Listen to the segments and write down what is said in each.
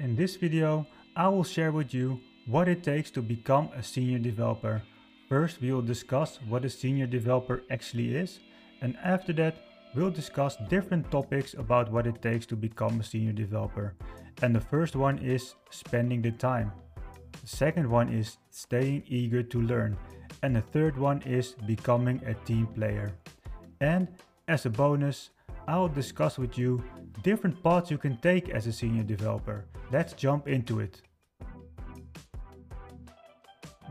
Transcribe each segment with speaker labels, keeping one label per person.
Speaker 1: In this video, I will share with you what it takes to become a senior developer. First, we will discuss what a senior developer actually is, and after that, we'll discuss different topics about what it takes to become a senior developer. And the first one is spending the time. The second one is staying eager to learn. And the third one is becoming a team player. And as a bonus, I will discuss with you different paths you can take as a senior developer. Let's jump into it.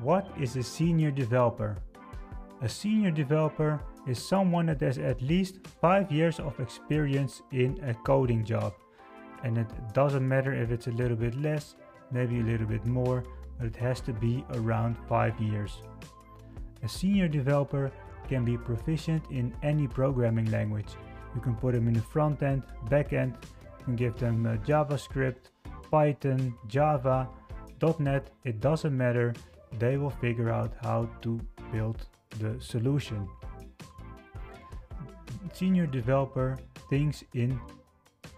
Speaker 1: What is a senior developer? A senior developer is someone that has at least 5 years of experience in a coding job. And it doesn't matter if it's a little bit less, maybe a little bit more, but it has to be around 5 years. A senior developer can be proficient in any programming language. You can put them in the front end, back end, you can give them uh, JavaScript, Python, Java, .NET, it doesn't matter, they will figure out how to build the solution. Senior developer thinks in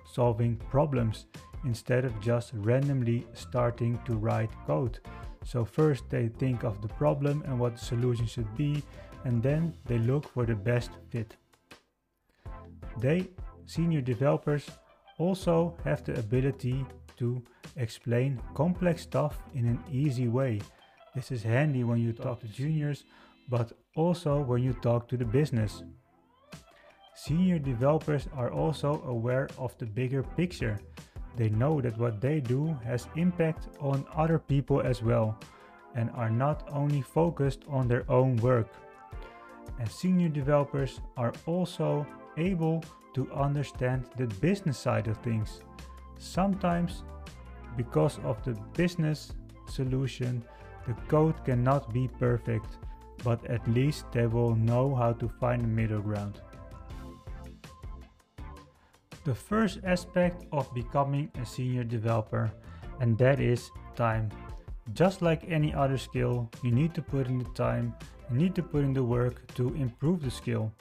Speaker 1: solving problems instead of just randomly starting to write code. So first they think of the problem and what the solution should be and then they look for the best fit. They, senior developers, also have the ability to explain complex stuff in an easy way. This is handy when you talk to juniors, but also when you talk to the business. Senior developers are also aware of the bigger picture. They know that what they do has impact on other people as well and are not only focused on their own work. And senior developers are also able to understand the business side of things. Sometimes, because of the business solution, the code cannot be perfect, but at least they will know how to find a middle ground. The first aspect of becoming a senior developer, and that is time. Just like any other skill, you need to put in the time, you need to put in the work to improve the skill.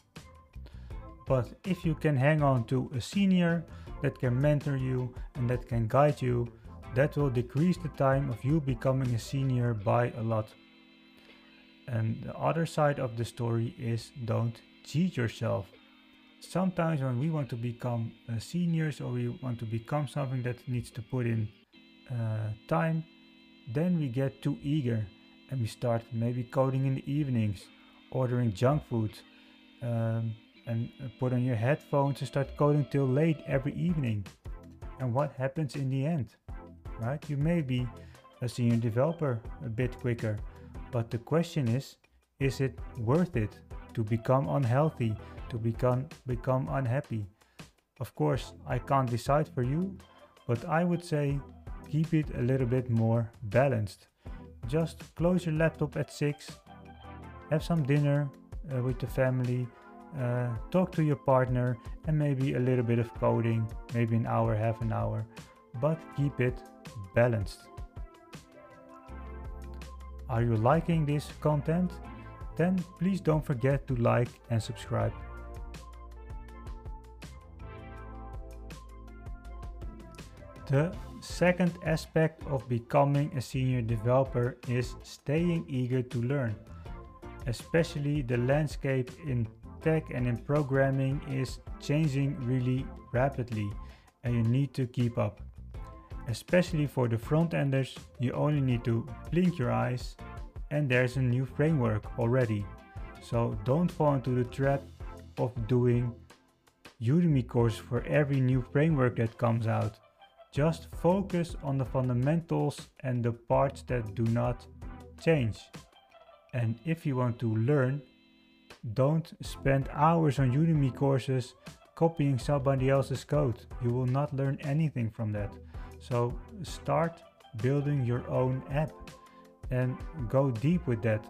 Speaker 1: But if you can hang on to a senior that can mentor you and that can guide you, that will decrease the time of you becoming a senior by a lot. And the other side of the story is don't cheat yourself. Sometimes when we want to become uh, seniors or we want to become something that needs to put in uh, time, then we get too eager and we start maybe coding in the evenings, ordering junk food, um, and uh, put on your headphones and start coding till late every evening. And what happens in the end? Right? You may be a senior developer a bit quicker, but the question is is it worth it to become unhealthy, to become, become unhappy? Of course, I can't decide for you, but I would say keep it a little bit more balanced. Just close your laptop at 6, have some dinner uh, with the family, uh, talk to your partner, and maybe a little bit of coding, maybe an hour, half an hour, but keep it balanced. Are you liking this content? Then please don't forget to like and subscribe. The second aspect of becoming a senior developer is staying eager to learn. Especially the landscape in tech and in programming is changing really rapidly and you need to keep up. Especially for the front enders, you only need to blink your eyes and there's a new framework already. So don't fall into the trap of doing Udemy course for every new framework that comes out. Just focus on the fundamentals and the parts that do not change. And if you want to learn, don't spend hours on Udemy courses copying somebody else's code. You will not learn anything from that. So start building your own app and go deep with that.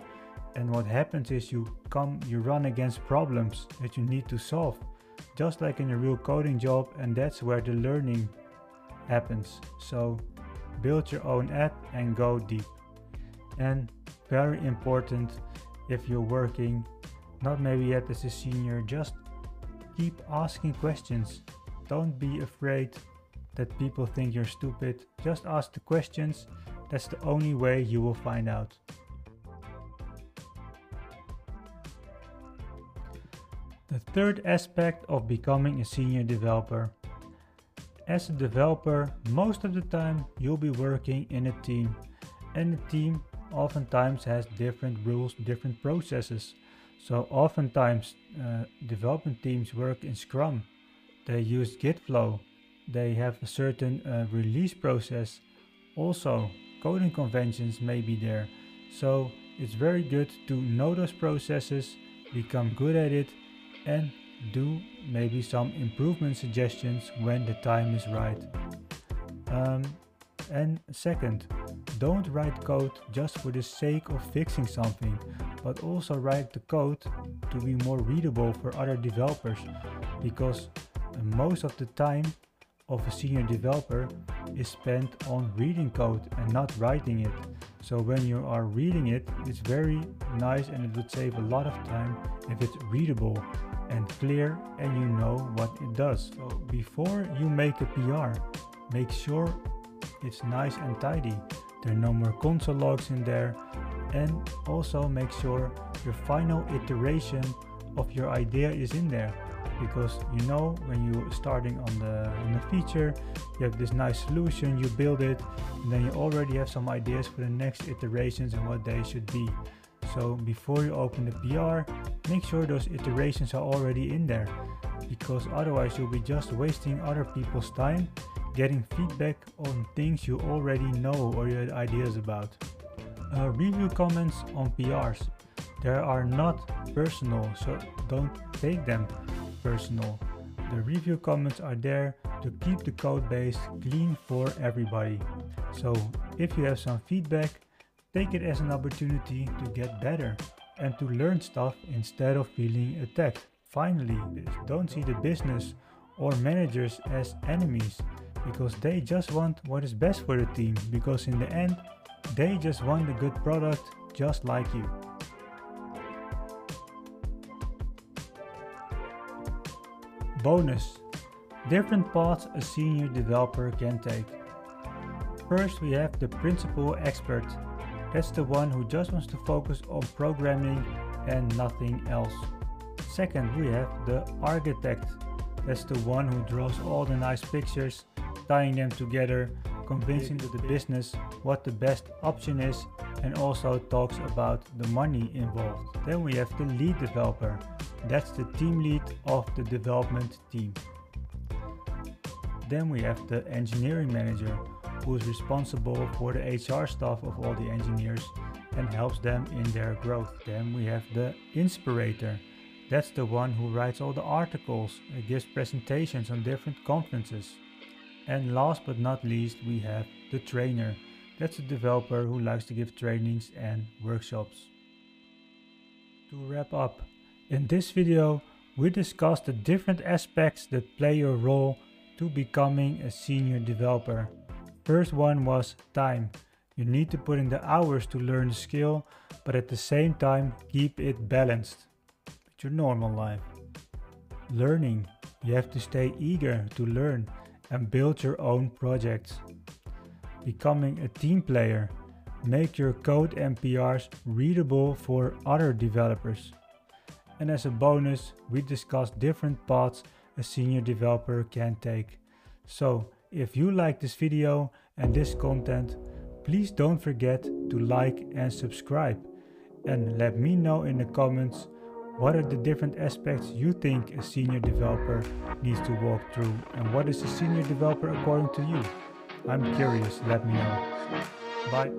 Speaker 1: And what happens is you come you run against problems that you need to solve. Just like in a real coding job and that's where the learning happens. So build your own app and go deep. And very important if you're working, not maybe yet as a senior, just keep asking questions. Don't be afraid that people think you're stupid, just ask the questions. That's the only way you will find out. The third aspect of becoming a senior developer. As a developer, most of the time you'll be working in a team and the team oftentimes has different rules, different processes. So oftentimes uh, development teams work in Scrum. They use Git flow. They have a certain uh, release process. Also, coding conventions may be there. So it's very good to know those processes, become good at it and do maybe some improvement suggestions when the time is right. Um, and second, don't write code just for the sake of fixing something, but also write the code to be more readable for other developers because most of the time of a senior developer is spent on reading code and not writing it. So when you are reading it, it's very nice and it would save a lot of time if it's readable and clear and you know what it does. So before you make a PR, make sure it's nice and tidy. There are no more console logs in there and also make sure your final iteration of your idea is in there. Because you know when you're starting on the, on the feature you have this nice solution you build it and then you already have some ideas for the next iterations and what they should be. So before you open the PR, make sure those iterations are already in there. Because otherwise you'll be just wasting other people's time getting feedback on things you already know or you had ideas about. Uh, review comments on PRs. They are not personal, so don't take them personal. The review comments are there to keep the code base clean for everybody. So if you have some feedback, Take it as an opportunity to get better and to learn stuff instead of feeling attacked. Finally, don't see the business or managers as enemies because they just want what is best for the team because in the end they just want a good product just like you. Bonus Different paths a senior developer can take. First, we have the principal expert that's the one who just wants to focus on programming and nothing else. Second, we have the architect. That's the one who draws all the nice pictures, tying them together, convincing the business what the best option is, and also talks about the money involved. Then we have the lead developer. That's the team lead of the development team. Then we have the engineering manager who is responsible for the HR staff of all the engineers and helps them in their growth. Then we have the inspirator. That's the one who writes all the articles, and gives presentations on different conferences. And last but not least, we have the trainer. That's a developer who likes to give trainings and workshops. To wrap up, in this video, we discussed the different aspects that play a role to becoming a senior developer. First one was time. You need to put in the hours to learn the skill, but at the same time keep it balanced with your normal life. Learning. You have to stay eager to learn and build your own projects. Becoming a team player. Make your code and PRs readable for other developers. And as a bonus, we discussed different paths a senior developer can take. So if you like this video and this content, please don't forget to like and subscribe. And let me know in the comments what are the different aspects you think a senior developer needs to walk through and what is a senior developer according to you? I'm curious, let me know. Bye.